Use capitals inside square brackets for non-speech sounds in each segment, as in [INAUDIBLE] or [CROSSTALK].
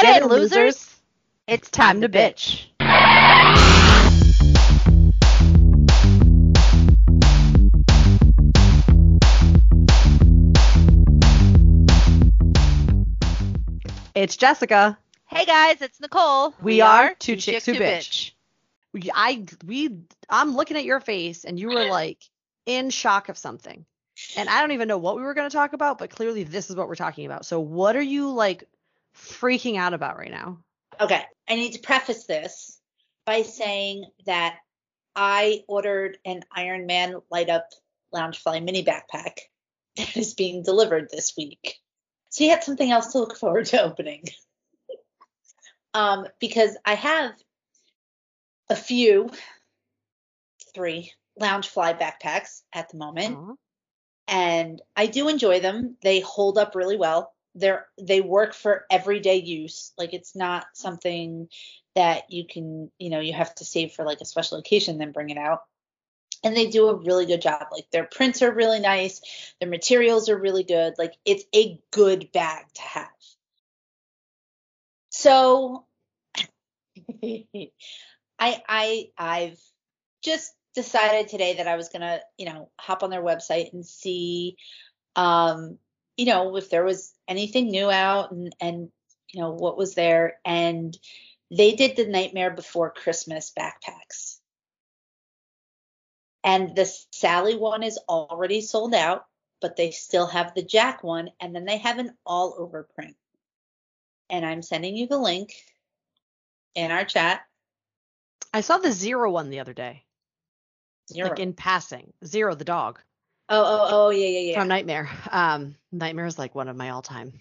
Get, Get in, losers. losers. It's time to bitch. It's Jessica. Hey guys, it's Nicole. We, we are, two chicks, chicks who bitch. bitch. We, I we I'm looking at your face and you were like in shock of something. And I don't even know what we were going to talk about, but clearly this is what we're talking about. So what are you like freaking out about right now? Okay. I need to preface this by saying that I ordered an Iron Man light up Loungefly mini backpack [LAUGHS] that is being delivered this week. So you had something else to look forward to opening. [LAUGHS] um, because I have a few, three Loungefly backpacks at the moment. Uh-huh. And I do enjoy them. They hold up really well they're they work for everyday use. Like it's not something that you can, you know, you have to save for like a special occasion then bring it out. And they do a really good job. Like their prints are really nice, their materials are really good. Like it's a good bag to have. So [LAUGHS] I I I've just decided today that I was gonna, you know, hop on their website and see um, you know, if there was anything new out and and you know what was there. And they did the nightmare before christmas backpacks. And the sally one is already sold out but they still have the jack one and then they have an all over print. And i'm sending you the link in our chat. I saw the zero one the other day. Zero. like in passing. Zero the dog Oh, oh, oh, yeah, yeah, yeah. From Nightmare. Um, Nightmare is like one of my all-time.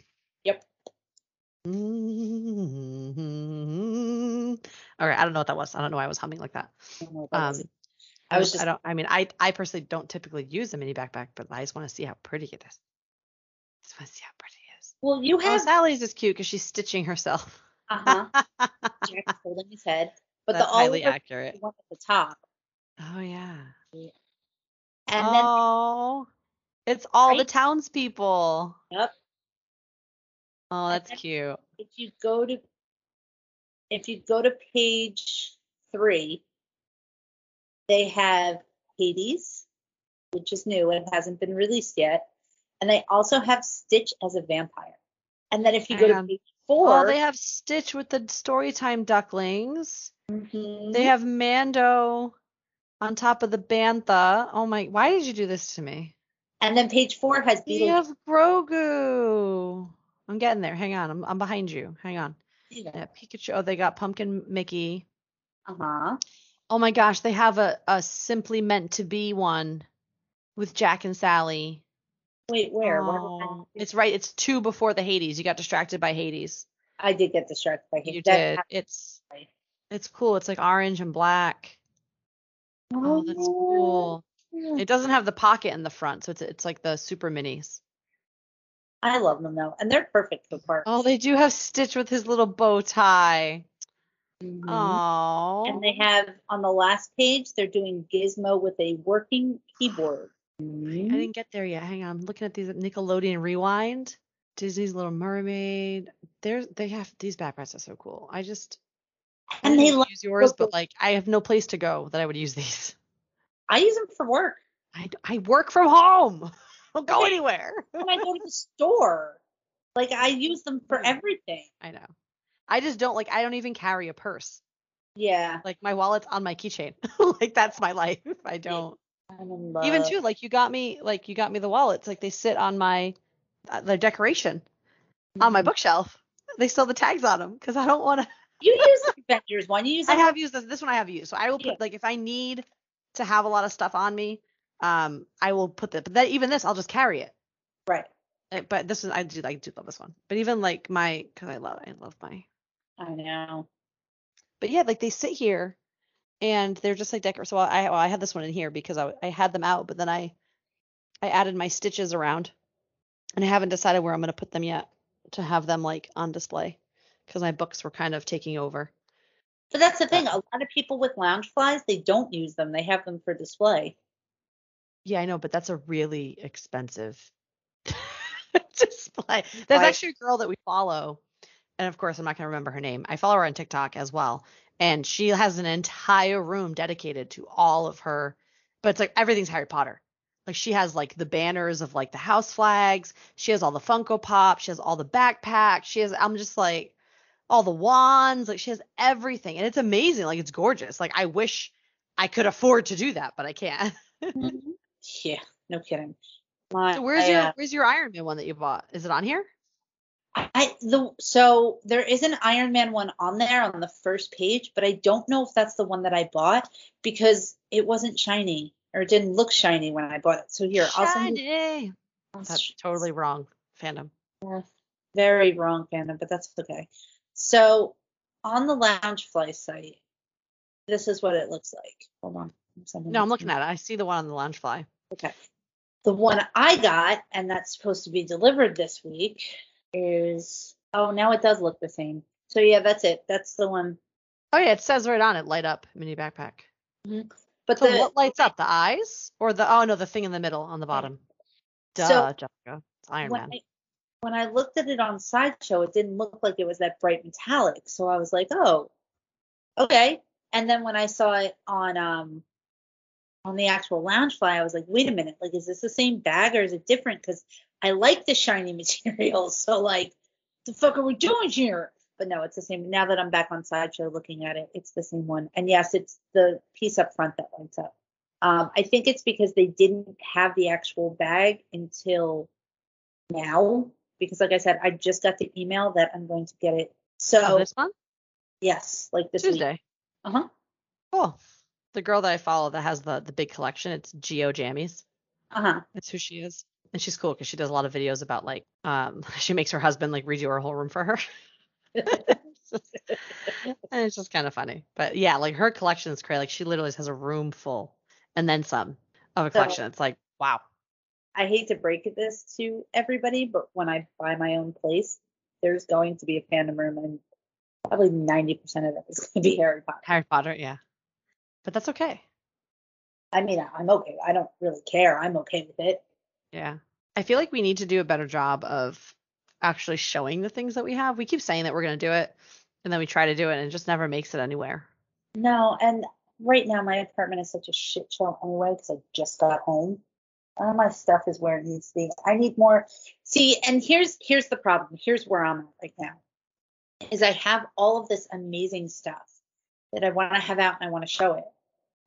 Yep. Mm-hmm. All right, I don't know what that was. I don't know why I was humming like that. I um, I was just. I don't. I mean, I I personally don't typically use a mini backpack, but I just want to see how pretty it is. I just want to see how pretty it is. Well, you oh, have. Oh, Sally's is cute because she's stitching herself. Uh huh. [LAUGHS] Jack's holding his head, but That's the highly accurate one at the top. Oh yeah. yeah. And oh, then, it's all right? the townspeople. Yep. Oh, that's cute. If you go to if you go to page three, they have Hades, which is new and hasn't been released yet, and they also have Stitch as a vampire. And then if you go to page four. Well, they have Stitch with the Storytime ducklings. Mm-hmm. They have Mando on top of the bantha. Oh my! Why did you do this to me? And then page four has Beetlejuice. You have Grogu. I'm getting there. Hang on. I'm I'm behind you. Hang on. Yeah. yeah Pikachu. Oh, they got Pumpkin Mickey. Uh huh. Oh my gosh, they have a a simply meant to be one with Jack and Sally. Wait, where? Oh, it's right. It's two before the Hades. You got distracted by Hades. I did get distracted by Hades. You did. It's it's cool. It's like orange and black. Oh, that's cool. It doesn't have the pocket in the front, so it's it's like the super minis. I love them though, and they're perfect for parks. Oh, they do have Stitch with his little bow tie. Mm-hmm. Oh. And they have on the last page, they're doing Gizmo with a working keyboard. Mm-hmm. I didn't get there yet. Hang on, I'm looking at these Nickelodeon Rewind, Disney's Little Mermaid. There's they have these backpacks are so cool. I just and they use yours, but like I have no place to go that I would use these. I use them for work. I, I work from home. I [LAUGHS] don't go anywhere. when I go to the store, like I use them for everything. I know. I just don't like. I don't even carry a purse. Yeah. Like my wallet's on my keychain. [LAUGHS] like that's my life. [LAUGHS] I don't. Even too, like you got me, like you got me the wallets. Like they sit on my, uh, the decoration, mm-hmm. on my mm-hmm. bookshelf. They still have the tags on them because I don't want to. You use the Avengers one. You use. I have used this. This one I have used. So I will put yeah. like if I need to have a lot of stuff on me, um, I will put that. But that, even this, I'll just carry it. Right. Uh, but this is I do I do love this one. But even like my because I love I love my. I know. But yeah, like they sit here, and they're just like decor. So I well, I had this one in here because I I had them out, but then I I added my stitches around, and I haven't decided where I'm gonna put them yet to have them like on display because my books were kind of taking over. But that's the thing. A lot of people with lounge flies, they don't use them. They have them for display. Yeah, I know, but that's a really expensive [LAUGHS] display. There's actually a girl that we follow and of course I'm not gonna remember her name. I follow her on TikTok as well, and she has an entire room dedicated to all of her. But it's like everything's Harry Potter. Like she has like the banners of like the house flags. She has all the Funko Pop. She has all the backpacks. She has. I'm just like all the wands. Like she has everything, and it's amazing. Like it's gorgeous. Like I wish I could afford to do that, but I can't. [LAUGHS] Yeah, no kidding. My, so where's I, your uh, where's your Iron Man one that you bought? Is it on here? I the so there is an Iron Man one on there on the first page, but I don't know if that's the one that I bought because it wasn't shiny or it didn't look shiny when I bought it. So here, I'll send you. That's totally wrong fandom. Yeah, very wrong fandom, but that's okay. So on the Loungefly site, this is what it looks like. Hold on. No, I'm looking at it. I see the one on the Loungefly. Okay. The one I got, and that's supposed to be delivered this week, is oh now it does look the same. So yeah, that's it. That's the one. Oh yeah, it says right on it, light up mini backpack. Mm-hmm. But So the what lights up? The eyes or the oh no, the thing in the middle on the bottom. Duh, So- Jessica. It's Iron Man. I, when I looked at it on Sideshow, it didn't look like it was that bright metallic. So I was like, oh, okay. And then when I saw it on um on the actual Loungefly, I was like, wait a minute, like is this the same bag or is it different? Because I like the shiny [LAUGHS] material. So like, the fuck are we doing here? But no, it's the same. Now that I'm back on Sideshow looking at it, it's the same one. And yes, it's the piece up front that lights up. Um, I think it's because they didn't have the actual bag until now. Because like I said, I just got the email that I'm going to get it. So Oh, this one? yes, like this. Tuesday. Uh huh. Cool. The girl that I follow that has the the big collection, it's Geo Jammies. Uh huh. That's who she is. And she's cool because she does a lot of videos about like um [LAUGHS] she makes her husband like redo her whole room for her. [LAUGHS] and it's just kind of funny. But yeah, like her collection is crazy. Like she literally has a room full and then some of a So- collection. It's like, wow. I hate to break this to everybody, but when I buy my own place, there's going to be a fandom room, and probably 90% of it is going to be Harry Potter. Harry Potter, yeah. But that's okay. I mean, I'm okay. I don't really care. I'm okay with it. Yeah. I feel like we need to do a better job of actually showing the things that we have. We keep saying that we're going to do it and then we try to do it and it just never makes it anywhere. No, and right now my apartment is such a shit show anyway because I just got home. All my stuff is where it needs to be. I need more. See, and here's here's the problem. Here's where I'm at right now. Is I have all of this amazing stuff that I want to have out and I want to show it,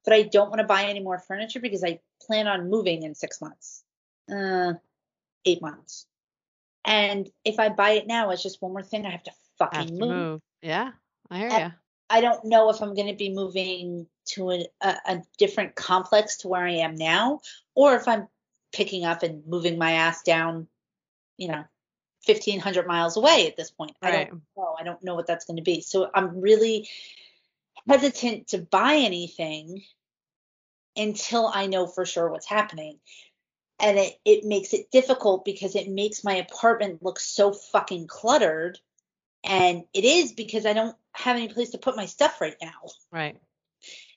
but I don't want to buy any more furniture because I plan on moving in six months, uh, eight months. And if I buy it now, it's just one more thing I have to Have to move. move. Yeah. I hear ya. I don't know if I'm going to be moving to a, a, a different complex to where I am now, or if I'm picking up and moving my ass down, you know, 1500 miles away at this point. I don't know. I don't know what that's going to be. So I'm really hesitant to buy anything until I know for sure what's happening. And it, it makes it difficult because it makes my apartment look so fucking cluttered. And it is because I don't have any place to put my stuff right now. Right.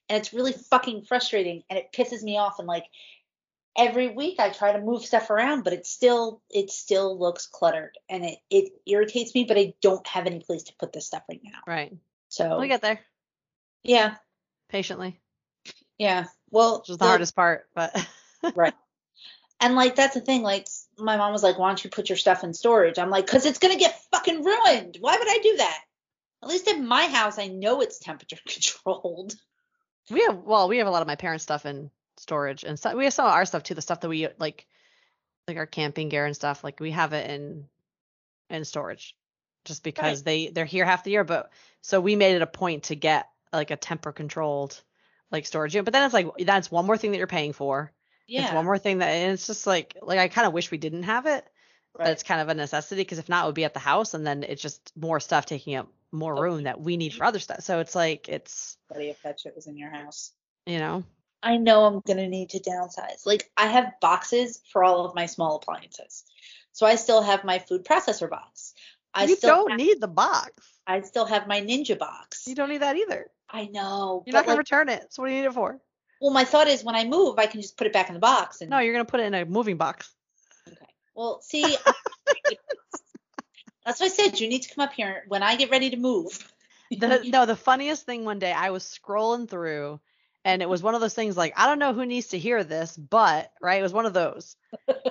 And it's really fucking frustrating and it pisses me off. And like every week I try to move stuff around, but it still it still looks cluttered and it, it irritates me, but I don't have any place to put this stuff right now. Right. So We'll get there yeah, patiently, yeah. Well which is the the- hardest part, but [LAUGHS] right. And like that's the thing. Like my mom was like, "Why don't you put your stuff in storage?" I'm like, "Cause it's gonna get fucking ruined. Why would I do that? At least in my house, I know it's temperature [LAUGHS] controlled." we have well, we have a lot of my parents' stuff in storage and so we have some of our stuff too, the stuff that we like like our camping gear and stuff, like we have it in in storage just because they they're here half the year, but so we made it a point to get like a temper controlled like storage unit. But then it's like that's one more thing that you're paying for. Yeah. It's one more thing that and it's just like like I kind of wish we didn't have it, but it's kind of a necessity because if not, it would be at the house and then it's just more stuff taking up more room that we need for other stuff. So it's like it's Buddy, if that shit was in your house. you know I know I'm gonna need to downsize. Like I have boxes for all of my small appliances. So I still have my food processor box. I you still don't have, need the box. I still have my Ninja box. You don't need that either. I know. You're not gonna like, return it. So what do you need it for? well, my thought is when I move, I can just put it back in the box. And No, you're gonna put it in a moving box. okay. Well, see, That's what I said. You need to come up here when I get ready to move. [LAUGHS] The, no, the funniest thing one day I was scrolling through and it was one of those things like I don't know who needs to hear this, but right, it was one of those.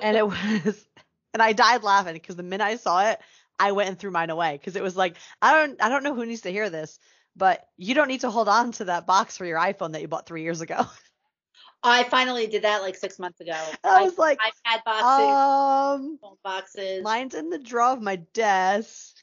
and it [LAUGHS] was and I died laughing because the minute I saw it, I went and threw mine away because it was like I don't I don't know who needs to hear this, but you don't need to hold on to that box for your iPhone that you bought 3 years ago. [LAUGHS] I finally did that like 6 months ago. I was like iPad boxes, um boxes. mine's in the drawer of my desk.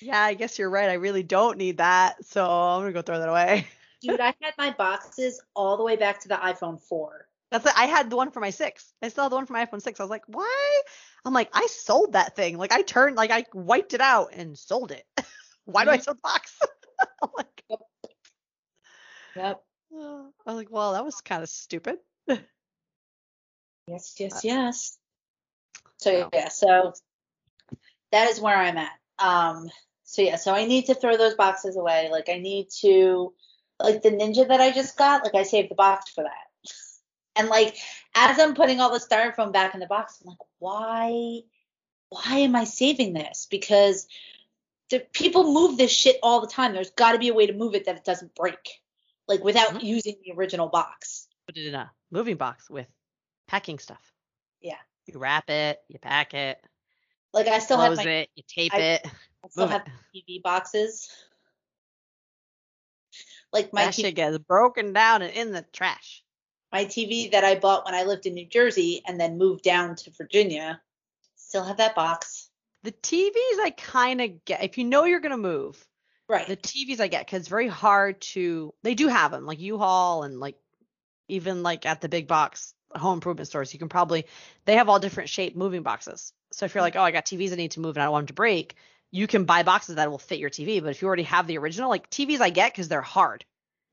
Yeah, I guess you're right. I really don't need that. So I'm going to go throw that away. [LAUGHS] Dude, I had my boxes all the way back to the iPhone 4. That's it. I had the one for my six. I still had the one for my iPhone six. I was like, why? I'm like, I sold that thing. Like I turned, like I wiped it out and sold it. [LAUGHS] why do I sell the box? [LAUGHS] I'm like, Yep. uh, [SIGHS] I was like, well, that was kind of stupid. Yes, Uh, yes, yes. So Wow. yeah, so that is where I'm at. Um so yeah, so I need to throw those boxes away. Like I need to like the ninja that I just got, like I saved the box for that. And like as I'm putting all the styrofoam back in the box, I'm like, why why am I saving this? Because the people move this shit all the time. There's got to be a way to move it that it doesn't break. Like without Mhm. using the original box. Put it in a moving box with packing stuff. Yeah. You wrap it, you pack it, Like I still have my it, you tape I- it. I still have TV boxes. Like my that TV, shit gets broken down and in the trash. my TV that I bought when I lived in New Jersey and then moved down to Virginia, still have that box. The TVs I kind of get. If you know you're gonna move, Right. the TVs I get because it's very hard to. They do have them like U-Haul and like even like at the big box home improvement stores. You can probably they have all different shaped moving boxes. So if you're hmm. like, oh, I got TVs I need to move and I don't want them to break, you can buy boxes that will fit your TV. But if you already have the original, like TVs I get because they're hard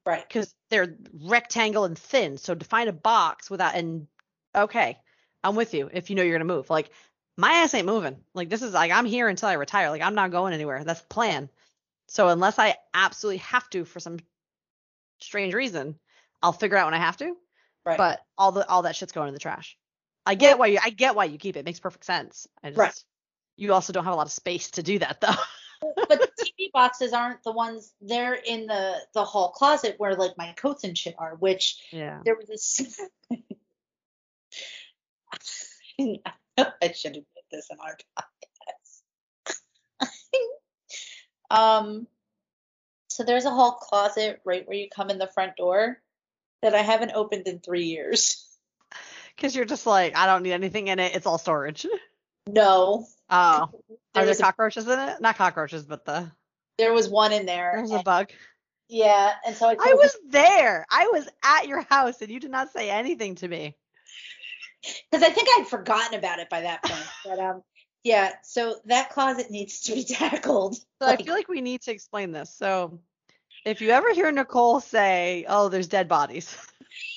right. because they're rectangle and thin. So to find a box without and okay, I'm with you. If you know you're gonna move, like my ass ain't moving. Like this is like I'm here until I retire. Like I'm not going anywhere. That's the plan. So unless I absolutely have to for some strange reason, I'll figure out when I have to. Right. But all the all that shit's going in the trash. I get why you I get why you keep it. It makes perfect sense. I just Right. You also don't have a lot of space to do that though. [LAUGHS] but the TV boxes aren't the ones they're in the the hall closet where like my coats and shit are, which yeah. there was this [LAUGHS] I should have put this in our podcast. [LAUGHS] um so there's a hall closet right where you come in the front door that I haven't opened in three years. Because you're just like, I don't need anything in it. It's all storage. No. Oh. There Are there was, a, cockroaches in it? Not cockroaches, but the there was one in there. there's a and- bug. yeah, and so I, I was there. I was at your house and you did not say anything to me. because I think I'd forgotten about it by that point. [LAUGHS] But um, yeah. So that closet needs to be [LAUGHS] tackled. So Like, I feel like we need to explain this. So if you ever hear Nicole say, "Oh, there's dead bodies,"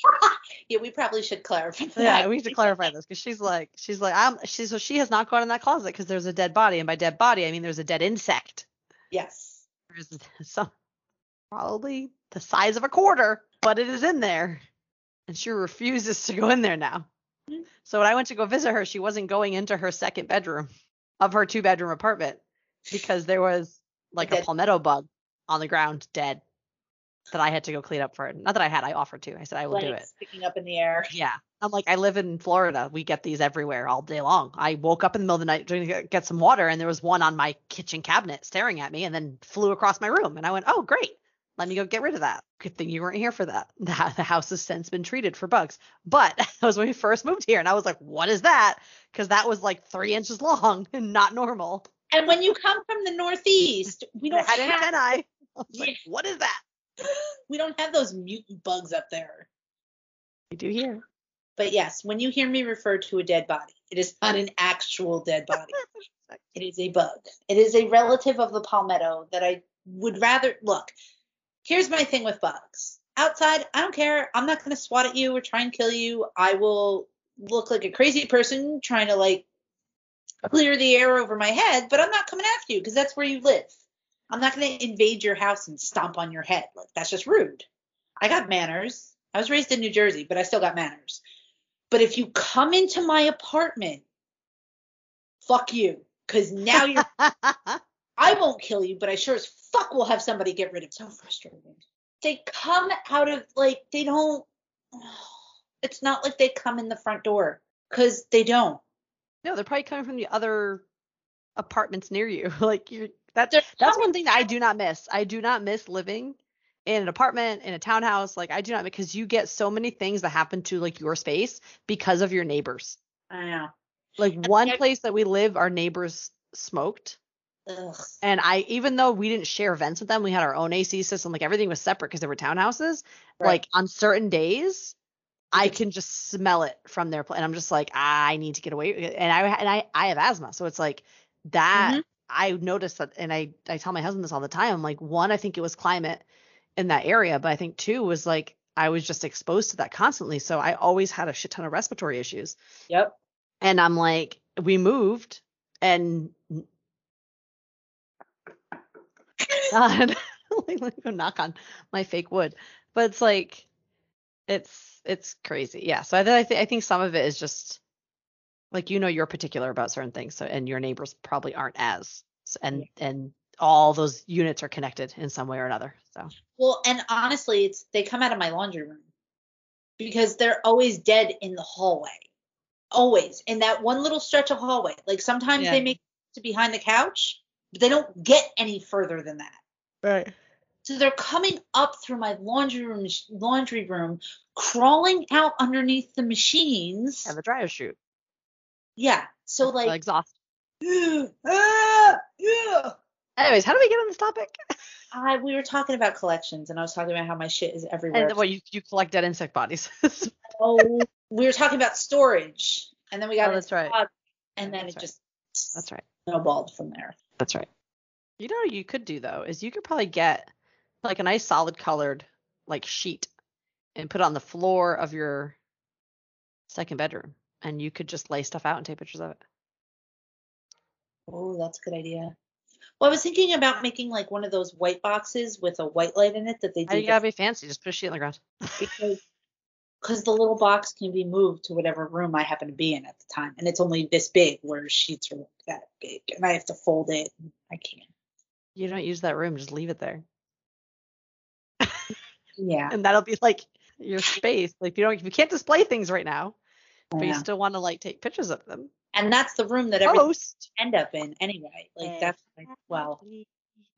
[LAUGHS] yeah, we probably should clarify. yeah, we need to clarify this because she's like, she's like, I'm, she's so she has not gone in that closet because there's a dead body, and by dead body I mean there's a dead insect. Yes. There's [LAUGHS] some probably the size of a quarter, but it is in there, and she refuses to go in there now. Mhm. So when I went to go visit her, she wasn't going into her second bedroom of her two bedroom apartment because there was like a palmetto bug on the ground dead that I had to go clean up for. Not that I had, I offered to. I said I will do it. sticking up in the air. Yeah. I'm like, I live in Florida. We get these everywhere all day long. I woke up in the middle of the night trying to get- some water, and there was one on my kitchen cabinet staring at me and then flew across my room. And I went, oh, great. Let me go get rid of that. Good thing you weren't here for that. [LAUGHS] The, house has since been treated for bugs. But [LAUGHS] that was when we first moved here, and I was like, what is that? Because that was like three inches [LAUGHS] long and not normal. And when you come from the northeast, we don't have antennae. I was like, what is that? [LAUGHS] we don't have those mutant bugs up there. We do here. But yes, when you hear me refer to a dead body, it is not an actual dead body. [LAUGHS] It is a bug. It is a relative of the palmetto that I would rather look. Here's my thing with bugs. Outside, I don't care. I'm not going to swat at you or try and kill you. I will look like a crazy person trying to like clear the air over my head, but I'm not coming after you because that's where you live. I'm not going to invade your house and stomp on your head. Like that's just rude. I got manners. I was raised in New Jersey, but I still got manners. But if you come into my apartment, fuck you. Because now you're [LAUGHS] I won't kill you, but I sure as fuck will have somebody get rid of. So frustrating. They come out of like they don't. [SIGHS] It's not like they come in the front door because they don't. no, they're probably coming from the other apartments near you. [LAUGHS] like you're that's that's one thing that I do not miss. I do not miss living in an apartment, in a townhouse. Like I do not because you get so many things that happen to like your space because of your neighbors. I know. Like one I- place that we live, our neighbors smoked. Ugh. And I, even though we didn't share vents with them, we had our own AC system. Like everything was separate because they were townhouses. Right. Like on certain days, I can just smell it from their place, and I'm just like, I need to get away. And I and I I have asthma, so it's like that. Mm-hmm. I noticed that, and I I tell my husband this all the time. I'm like, one, I think it was climate in that area, but I think two was like I was just exposed to that constantly, so I always had a shit ton of respiratory issues. Yep. And I'm like, we moved, and [LAUGHS] God, [LAUGHS] like, let me go knock on my fake wood. But it's like, it's it's crazy. Yeah. So I, th- I, th- I think some of it is just like you know you're particular about certain things, so and your neighbors probably aren't as, and and all those units are connected in some way or another. So Well, and honestly, it's they come out of my laundry room because they're always dead in the hallway. Always in that one little stretch of hallway. Like sometimes Yeah. they make it to behind the couch, but they don't get any further than that. right. So they're coming up through my laundry room, laundry room, crawling out underneath the machines. And the dryer chute, Yeah. So like, exhaust. [GASPS] ah, yeah. Anyways, how do we get on this topic? I we were talking about collections, and I was talking about how my shit is everywhere. And what you you collect dead insect bodies. [LAUGHS] oh, we were talking about storage, and then we got Oh, that's right. and then That's it right. just That's right. snowballed from there. That's right. You know what you could do though is you could probably get like a nice solid colored like sheet and put it on the floor of your second bedroom and you could just lay stuff out and take pictures of it. Oh, that's a good idea. Well, I was thinking about making like one of those white boxes with a white light in it that they do you gotta be fancy? Just put a sheet on the ground. because because the little box can be moved to whatever room I happen to be in at the time, and it's only this big, where sheets are like that big, and I have to fold it. I can't. You don't use that room, just leave it there. Yeah, [LAUGHS] And that'll be like your space. Like you don't you can't display things right now, but you still want to like take pictures of them. and that's the room that Post. end up in anyway. Like that's like, well,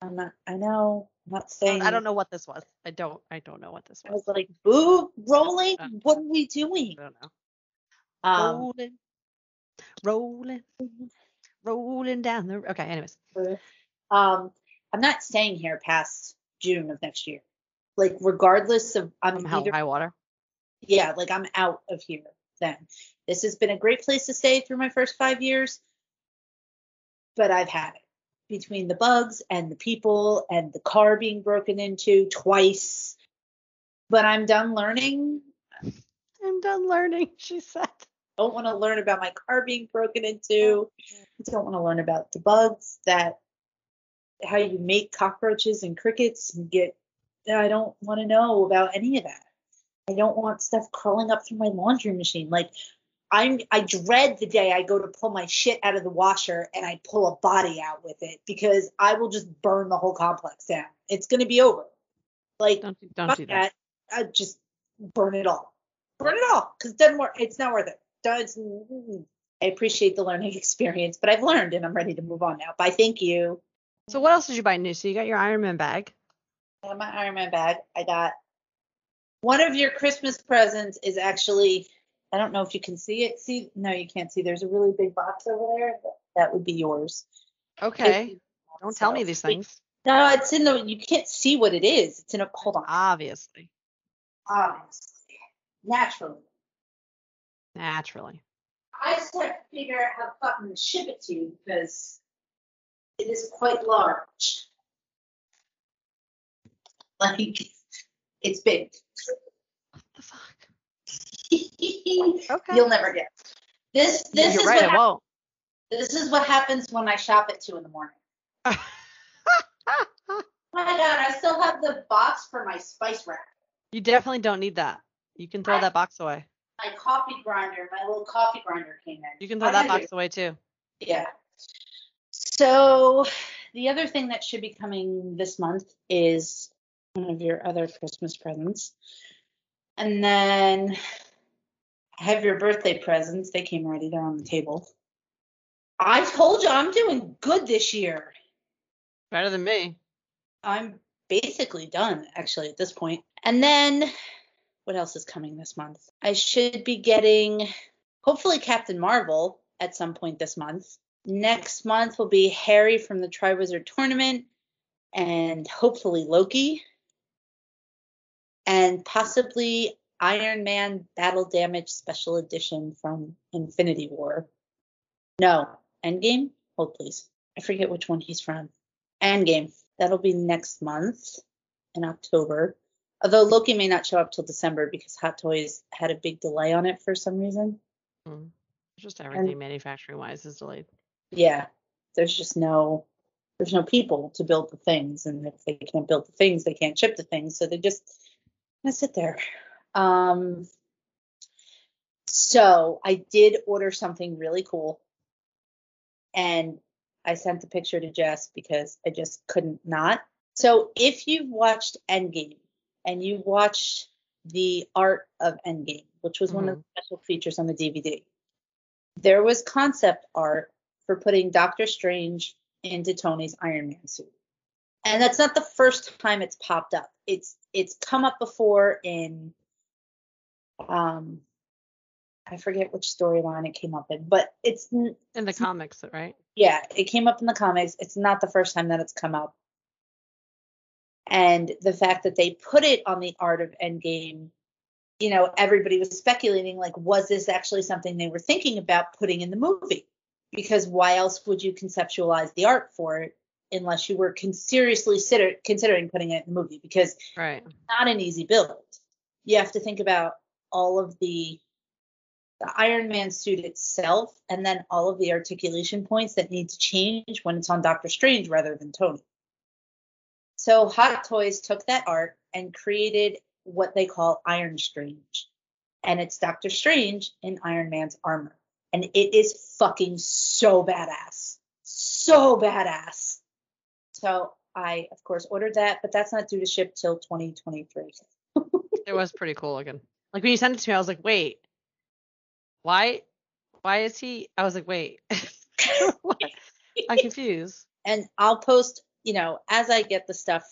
I'm not. I know. I'm not saying. I don't know what this was. I don't I don't know what this was. I was. like, boo, rolling. Uh, What are we doing? I don't know. Um, rolling, rolling, rolling down the. Okay, anyways. um, I'm not staying here past June of next year. Like, regardless of, I'm From high water. yeah, like I'm out of here then. This has been a great place to stay through my first five years, but I've had it between the bugs and the people and the car being broken into twice. But I'm done learning. I'm done learning, [LAUGHS] she said. I don't want to learn about my car being broken into. I don't want to learn about the bugs that how you make cockroaches and crickets and get I don't want to know about any of that. I don't want stuff crawling up through my laundry machine. Like I'm I dread the day I go to pull my shit out of the washer and I pull a body out with it because I will just burn the whole complex down. It's gonna be over. Like Don't do, don't do that. I just burn it all. Burn it all because it doesn't work. It's not worth it. It's, I appreciate the learning [LAUGHS] experience, but I've learned and I'm ready to move on now. Bye. Thank you. So what else did you buy new? So you got your Iron Man bag. I got my Iron Man bag. I got one of your Christmas presents is actually I don't know if you can see it. See, no, you can't see. There's a really big box over there. That would be yours. Okay. Don't tell me these things. No, it's in the. You can't see what it is. It's in a. Hold on. Obviously. Obviously, naturally. Naturally. I just have to figure out how fucking to ship it to you because it is quite large. [LAUGHS] Like, it's big. What the fuck? [LAUGHS] You'll never get. it. This this You're is right, what I won't. this is what happens when I shop at two in the morning. Oh [LAUGHS] my god, I still have the box for my spice rack. you definitely don't need that. You can throw I- that box away. My coffee grinder, my little coffee grinder came in. You can throw I that do. box away too. Yeah. So the other thing that should be coming this month is one of your other Christmas presents. And then I have your birthday presents. They came ready. They're on the table. I told you I'm doing good this year. Better than me. I'm basically done actually at this point. And then what else is coming this month? I should be getting hopefully Captain Marvel at some point this month. Next month will be Harry from the Triwizard Tournament and hopefully Loki. And possibly Iron Man Battle Damage Special Edition from Infinity War. No, Endgame? Hold please. I forget which one he's from. Endgame. That'll be next month in October. Although Loki may not show up till December because Hot Toys had a big delay on it for some reason. Mm. Just everything manufacturing wise is delayed. Yeah. There's just no there's no people to build the things and if they can't build the things they can't ship the things so they just gonna sit there um so i did order something really cool and i sent the picture to jess because i just couldn't not so if you've watched endgame and you watched the art of endgame which was one of the special features on the dvd there was concept art for putting doctor strange into Tony's Iron Man suit. And that's not the first time it's popped up. It's it's come up before in um I forget which storyline it came up in, but it's in the comics, right? Yeah, it came up in the comics. It's not the first time that it's come up. And the fact that they put it on the art of Endgame, you know, everybody was speculating like, was this actually something they were thinking about putting in the movie? because why else would you conceptualize the art for it unless you were con- seriously consider- considering putting it in the movie because right. it's not an easy build. You have to think about all of the the Iron Man suit itself and then all of the articulation points that need to change when it's on Doctor Strange rather than Tony. So Hot Toys took that art and created what they call Iron Strange. And it's Doctor Strange in Iron Man's armor and it is fucking so badass. So badass. So I, of course, ordered that, but that's not due to ship till 2023. [LAUGHS] it was pretty cool looking. Like when you sent it to me, I was like, wait, why, why is he? I was like, wait, [LAUGHS] I'm confused. And I'll post, you know, as I get the stuff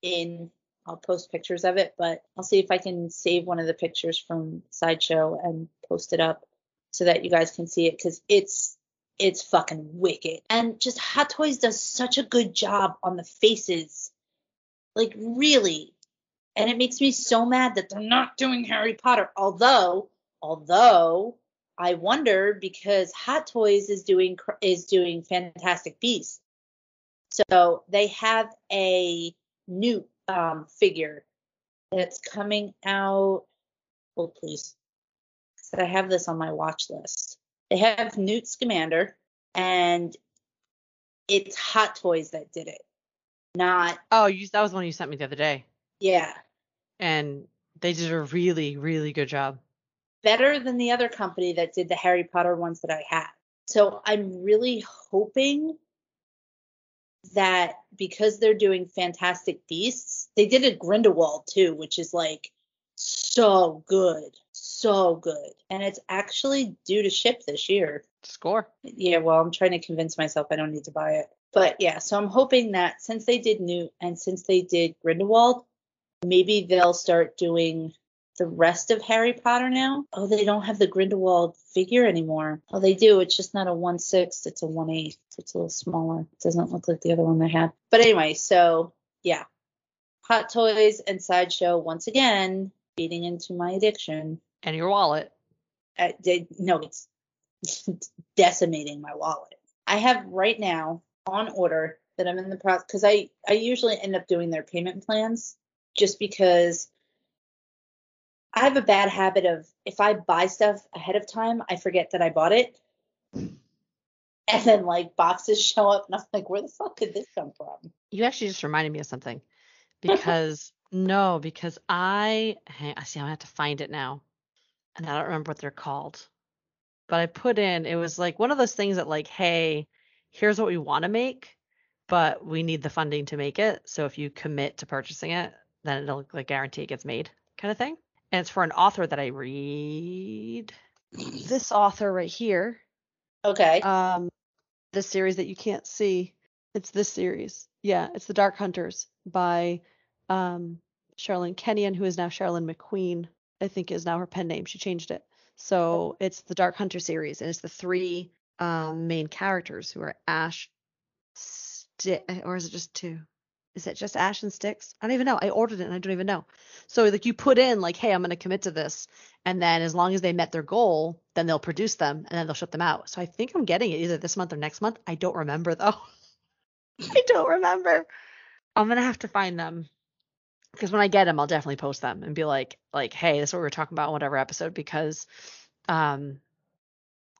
in, I'll post pictures of it, but I'll see if I can save one of the pictures from Sideshow and post it up so that you guys can see it because it's it's fucking wicked. And just Hot Toys does such a good job on the faces. Like really. And it makes me so mad that they're not doing Harry Potter. Although, although I wonder because Hot Toys is doing is doing Fantastic Beasts. So they have a new um, figure that's coming out. Hold please that I have this on my watch list. They have Newt Scamander, and it's Hot Toys that did it, not. Oh, you that was one you sent me the other day. Yeah. And they did a really, really good job. Better than the other company that did the Harry Potter ones that I had. So I'm really hoping that because they're doing Fantastic Beasts, they did a Grindelwald too, which is like so good so good. And it's actually due to ship this year. Score. Yeah, well, I'm trying to convince myself I don't need to buy it. But yeah, so I'm hoping that since they did Newt and since they did Grindelwald, maybe they'll start doing the rest of Harry Potter now. Oh, they don't have the Grindelwald figure anymore. Oh, they do. It's just not a 1 6, it's a 1 8. It's a little smaller. It doesn't look like the other one they had. But anyway, so yeah. Hot Toys and Sideshow once again feeding into my addiction and your wallet. I did no, it's [LAUGHS] decimating my wallet. I have right now on order that I'm in the process because I I usually end up doing their payment plans just because I have a bad habit of if I buy stuff ahead of time, I forget that I bought it. And then like boxes [LAUGHS] show up and I'm like, where the fuck did this come from? You actually just reminded me of something. Because no, because I I see I have to find it now and I don't remember what they're called. But I put in it was like one of those things that like, hey, here's what we want to make, but we need the funding to make it. So if you commit to purchasing it, then it'll like guarantee it gets made, kind of thing. And it's for an author that I read. This author right here. Okay. Um, this series that you can't see. It's this series. Yeah, it's The Dark Hunters by um Sherrilyn Kenyon, who is now Sherrilyn McQueen, I think is now her pen name. She changed it. So it's the Dark Hunter series, and it's the three um, main characters who are Ash, Sti or is it just two? Is it just Ash and Styx? I don't even know. I ordered it and I don't even know. So like you put in like, hey, I'm going to commit to this, and then as long as they met their goal, then they'll produce them and then they'll ship them out. So I think I'm getting it either this month or next month. I don't remember though. [LAUGHS] I don't remember. I'm gonna have to find them because when I get them, I'll definitely post them and be like, like, hey, this is what we were talking about in whatever episode because um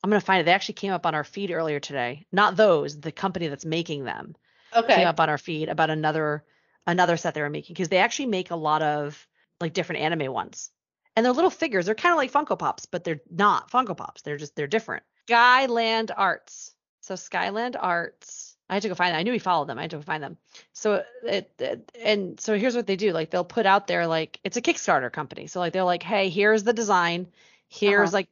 I'm gonna find it. They actually came up on our feed earlier today. Not those, the company that's making them Okay. came up on our feed about another another set they were making because they actually make a lot of like different anime ones. And they're little figures. They're kind of like Funko Pops, but they're not Funko Pops. They're just they're different. Skyland Arts. So Skyland Arts. I had to go find them. I knew he followed them. I had to go find them. So it, it and so here's what they do. Like they'll put out there like it's a Kickstarter company. So like they're like, hey, here's the design. Here's Uh-huh. like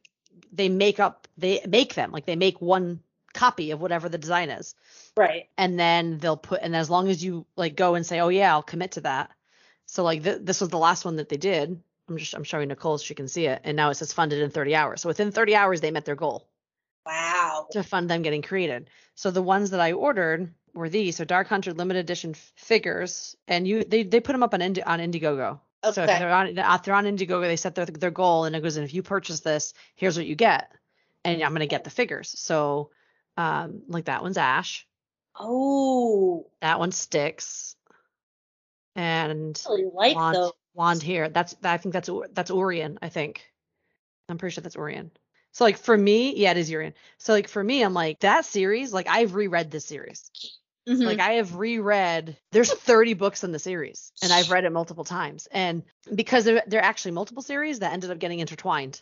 they make up they make them like they make one copy of whatever the design is Right. and then they'll put and as long as you like go and say oh yeah i'll commit to that so like th- this was the last one that they did i'm just i'm showing nicole so she can see it and now it says funded in 30 hours so within 30 hours they met their goal Wow. to fund them getting created so the ones that i ordered were these so dark hunter limited edition figures and you they, they put them up on Indi- on indiegogo Okay. so if they're on if they're on indiegogo they set their, their goal and it goes and if you purchase this here's what you get and i'm going to get the figures so um like that one's ash Oh, that one Styx. And I really like wand, those. wand here. That's I think that's that's Urian. I think. I'm pretty sure that's Urian. So like for me, yeah, it is Urian. So like for me, I'm like that series. Like I've reread this series. Mhm. Like I have reread. There's 30 books in the series, and I've read it multiple times. And because they're, they're actually multiple series that ended up getting intertwined.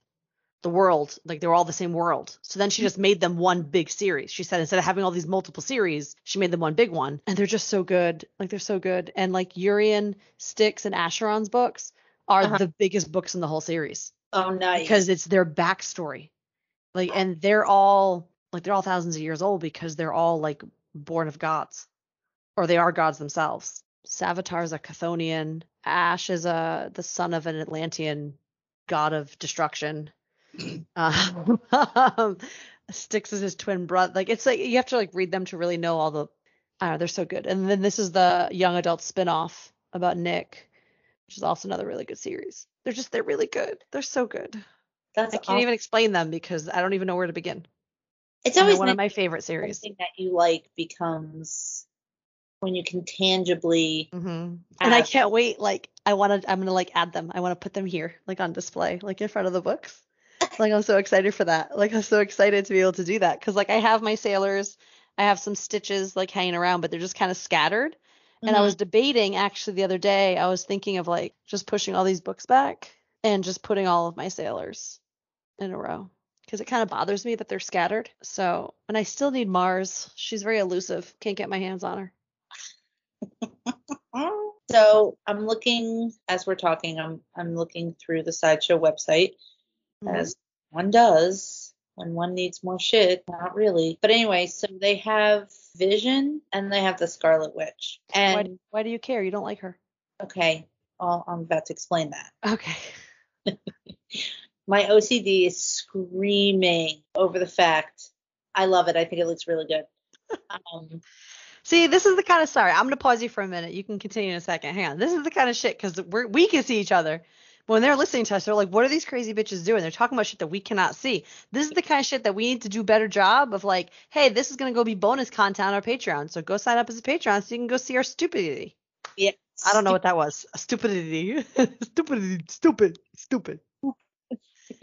The world, like they were all the same world. So then she just made them one big series. She said instead of having all these multiple series, she made them one big one. And they're just so good. Like they're so good. And like Urian, Styx, and Acheron's books are Uh-huh. the biggest books in the whole series oh, nice. because it's their backstory. Like, and they're all like they're all thousands of years old because they're all like born of gods, or they are gods themselves. Savitar is a Chthonian. Ash is a the son of an Atlantean god of destruction. [CLEARS THROAT] [LAUGHS] Um, Styx is his twin brother. Like it's like you have to like read them to really know all the. I don't know, they're so good. And then this is the young adult spin-off about Nick, which is also another really good series. They're just they're really good. They're so good. That's I can't awesome. even explain them because I don't even know where to begin. It's always one of my favorite series. something that you like becomes when you can tangibly. hmm And I can't wait. Like I want to. I'm gonna like add them. I want to put them here, like on display, like in front of the books. [LAUGHS] like I'm so excited for that. Like I'm so excited to be able to do that because like I have my sailors. I have some stitches like hanging around, but they're just kind of scattered. And I was debating actually the other day. I was thinking of like just pushing all these books back and just putting all of my sailors in a row because it kind of bothers me that they're scattered. So, and I still need Mars. She's very elusive. Can't get my hands on her. [LAUGHS] So I'm looking as we're talking. I'm I'm looking through the sideshow website Mhm. as one does when one needs more shit. Not really, but anyway. So they have Vision and they have the Scarlet Witch. why, And why do you care? You don't like her. okay, well, I'm about to explain that. Okay. [LAUGHS] My OCD is screaming over the fact. I love it. I think it looks really good. Um, See, this is the kind of sorry. I'm gonna pause you for a minute. You can continue in a second. Hang on. This is the kind of shit because we're we can see each other. But when they're listening to us, they're like, "What are these crazy bitches doing?" They're talking about shit that we cannot see. This is the kind of shit that we need to do better job of. Like, hey, this is gonna go be bonus content on our Patreon. So go sign up as a Patreon so you can go see our stupidity. yeah. I don't know what that was. Stupidity. [LAUGHS] stupidity. Stupid. Stupid.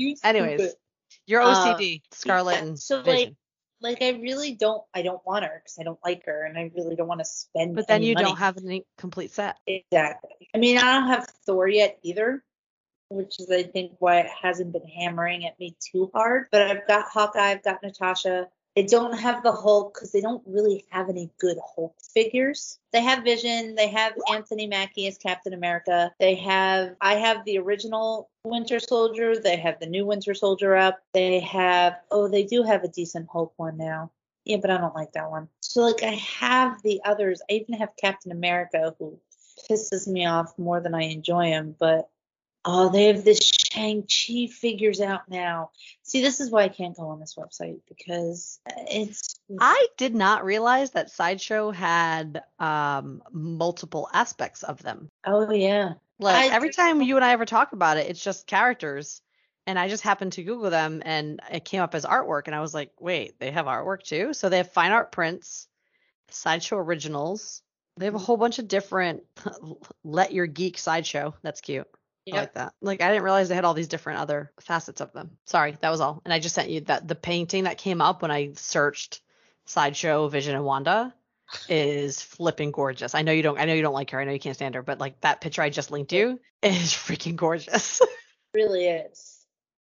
You Anyways, stupid. your Uh, OCD, Scarlet, yeah, and so, like, Vision. like I really don't I don't want her because I don't like her and I really don't want to spend But then you money. don't have any complete set. exactly. I mean I don't have Thor yet either, which is I think why it hasn't been hammering at me too hard. But I've got Hawkeye, I've got Natasha, They don't have the Hulk because they don't really have any good Hulk figures. They have Vision. They have Anthony Mackie as Captain America. They have I have the original Winter Soldier. They have the new Winter Soldier up. They have oh they do have a decent Hulk one now. Yeah, but I don't like that one. So like I have the others. I even have Captain America who pisses me off more than I enjoy him, but oh, they have this Shang-Chi figures out now. See, this is why I can't go on this website because it's I did not realize that Sideshow had um, multiple aspects of them. oh yeah. Like I- every time you and I ever talk about it, it's just characters. And I just happened to Google them and it came up as artwork. And I was like, wait, they have artwork too? So they have fine art prints, sideshow originals. They have a whole bunch of different [LAUGHS] let your geek sideshow. That's cute. I like that. Like I didn't realize they had all these different other facets of them. Sorry, that was all. And I just sent you that the painting that came up when I searched sideshow Vision and Wanda [LAUGHS] is flipping gorgeous. I know you don't I know you don't like her. I know you can't stand her, but like that picture I just linked you [LAUGHS] is freaking gorgeous. [LAUGHS] really is.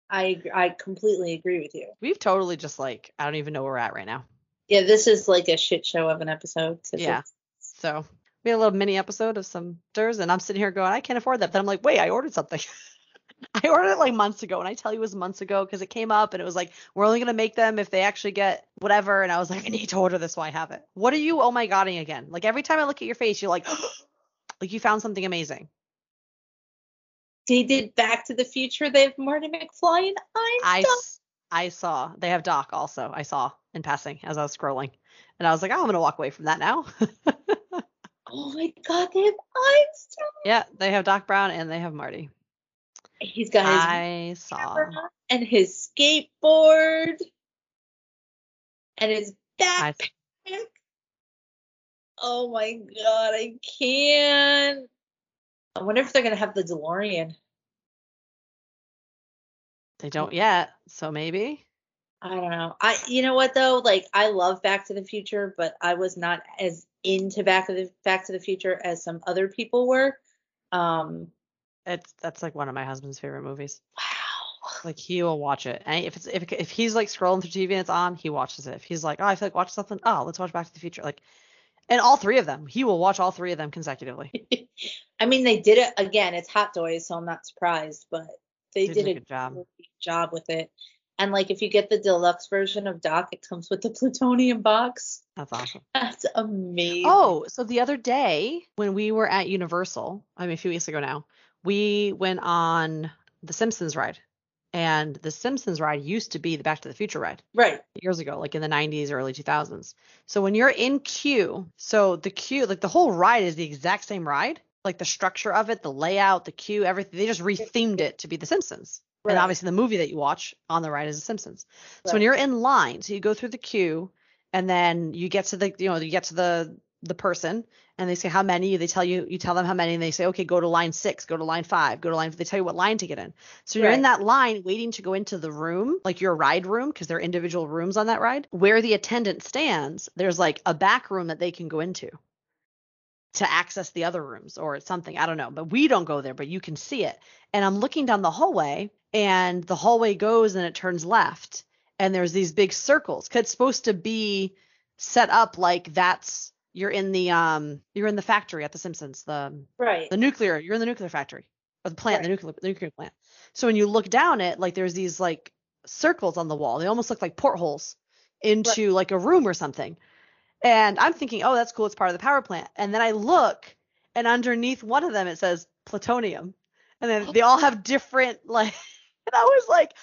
I I completely agree with you. We've totally just like I don't even know where we're at right now. Yeah, this is like a shit show of an episode. Yeah. So we had a little mini episode of some stirs and I'm sitting here going, I can't afford that. Then I'm like, wait, I ordered something. [LAUGHS] I ordered it like months ago, and I tell you it was months ago because it came up and it was like, we're only gonna make them if they actually get whatever. And I was like, I need to order this while I have it. What are you oh my godding again? Like every time I look at your face, you're like, [GASPS] like you found something amazing. They did Back to the Future. They have Marty McFly and I Einstein. I saw they have Doc also. I saw in passing as I was scrolling, and I was like, oh, I'm gonna walk away from that now. [LAUGHS] Oh my God, they have Einstein. yeah, they have Doc Brown and they have Marty. He's got his I saw. and his skateboard and his I backpack. Oh my God, I can't. I wonder if they're gonna have the DeLorean. They don't yet, so maybe. I don't know. I you know what though? Like I love Back to the Future, but I was not as into Back to the Back to the Future as some other people were. Um It's that's like one of my husband's favorite movies. wow. Like he will watch it, and if it's if if he's like scrolling through TV and it's on, he watches it. If he's like, oh, I feel like watch something, oh, let's watch Back to the Future. Like, and all three of them, he will watch all three of them consecutively. [LAUGHS] I mean they did it again, it's Hot Toys, so I'm not surprised, but they did a a good job. job with it. And like if you get the deluxe version of Doc, it comes with the plutonium box. That's awesome. That's amazing. Oh, so the other day when we were at Universal, I mean a few weeks ago now, we went on the Simpsons ride. And the Simpsons ride used to be the Back to the Future ride right. years ago, like in the 90s, early 2000s. So when you're in queue, so the queue, like the whole ride is the exact same ride, like the structure of it, the layout, the queue, everything. They just rethemed it to be the Simpsons. Right. And obviously the movie that you watch on the ride is The Simpsons. So when you're in line, so you go through the queue and then you get to the you know, you get to the the person and they say how many, they tell you you tell them how many and they say, Okay, go to line six, go to line five, go to line they tell you what line to get in. So you're in that line waiting to go into the room, like your ride room, because there are individual rooms on that ride. Where the attendant stands, there's like a back room that they can go into to access the other rooms or something. I don't know. But we don't go there, but you can see it. And I'm looking down the hallway and the hallway goes and it turns left. And there's these big circles. 'Cause it's supposed to be set up like that's you're in the um you're in the factory at the Simpsons, the Right. the nuclear you're in the nuclear factory or the plant the nuclear the nuclear plant so when you look down it like there's these like circles on the wall they almost look like portholes into like a room or something and i'm thinking oh that's cool it's part of the power plant. And then i look and underneath one of them it says plutonium. And then they all have different like [LAUGHS] and i was like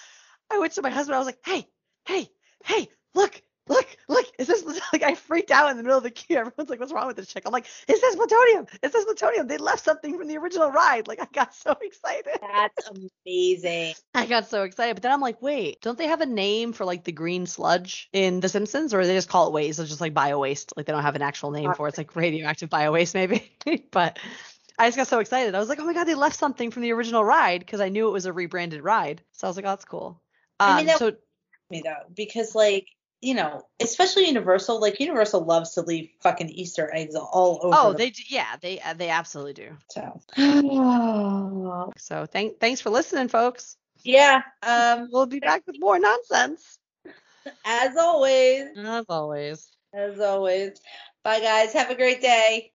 i went to my husband i was like hey hey hey look look, look, is this [LAUGHS] like I freaked out in the middle of the queue. Everyone's like, what's wrong with this chick? I'm like, is this plutonium? Is this plutonium? They left something from the original ride. Like I got so [LAUGHS] excited. That's amazing. I got so excited. But then I'm like, wait, don't they have a name for like the green sludge in The Simpsons? Or they just call it waste? It's just like bio waste. Like they don't have an actual name for it. It's like radioactive bio waste, maybe. [LAUGHS] but I just got so excited. I was like, oh my God, they left something from the original ride because I knew it was a rebranded ride. So I was like, oh, that's cool. I mean, Um, that- so Me though, because like you know, especially Universal, like Universal loves to leave fucking Easter eggs all over. Oh, they do, yeah, they uh, they absolutely do. so. [SIGHS] So thank thanks for listening, folks. yeah. Um. We'll be back with more nonsense. As always. As always. As always. Bye, guys. Have a great day.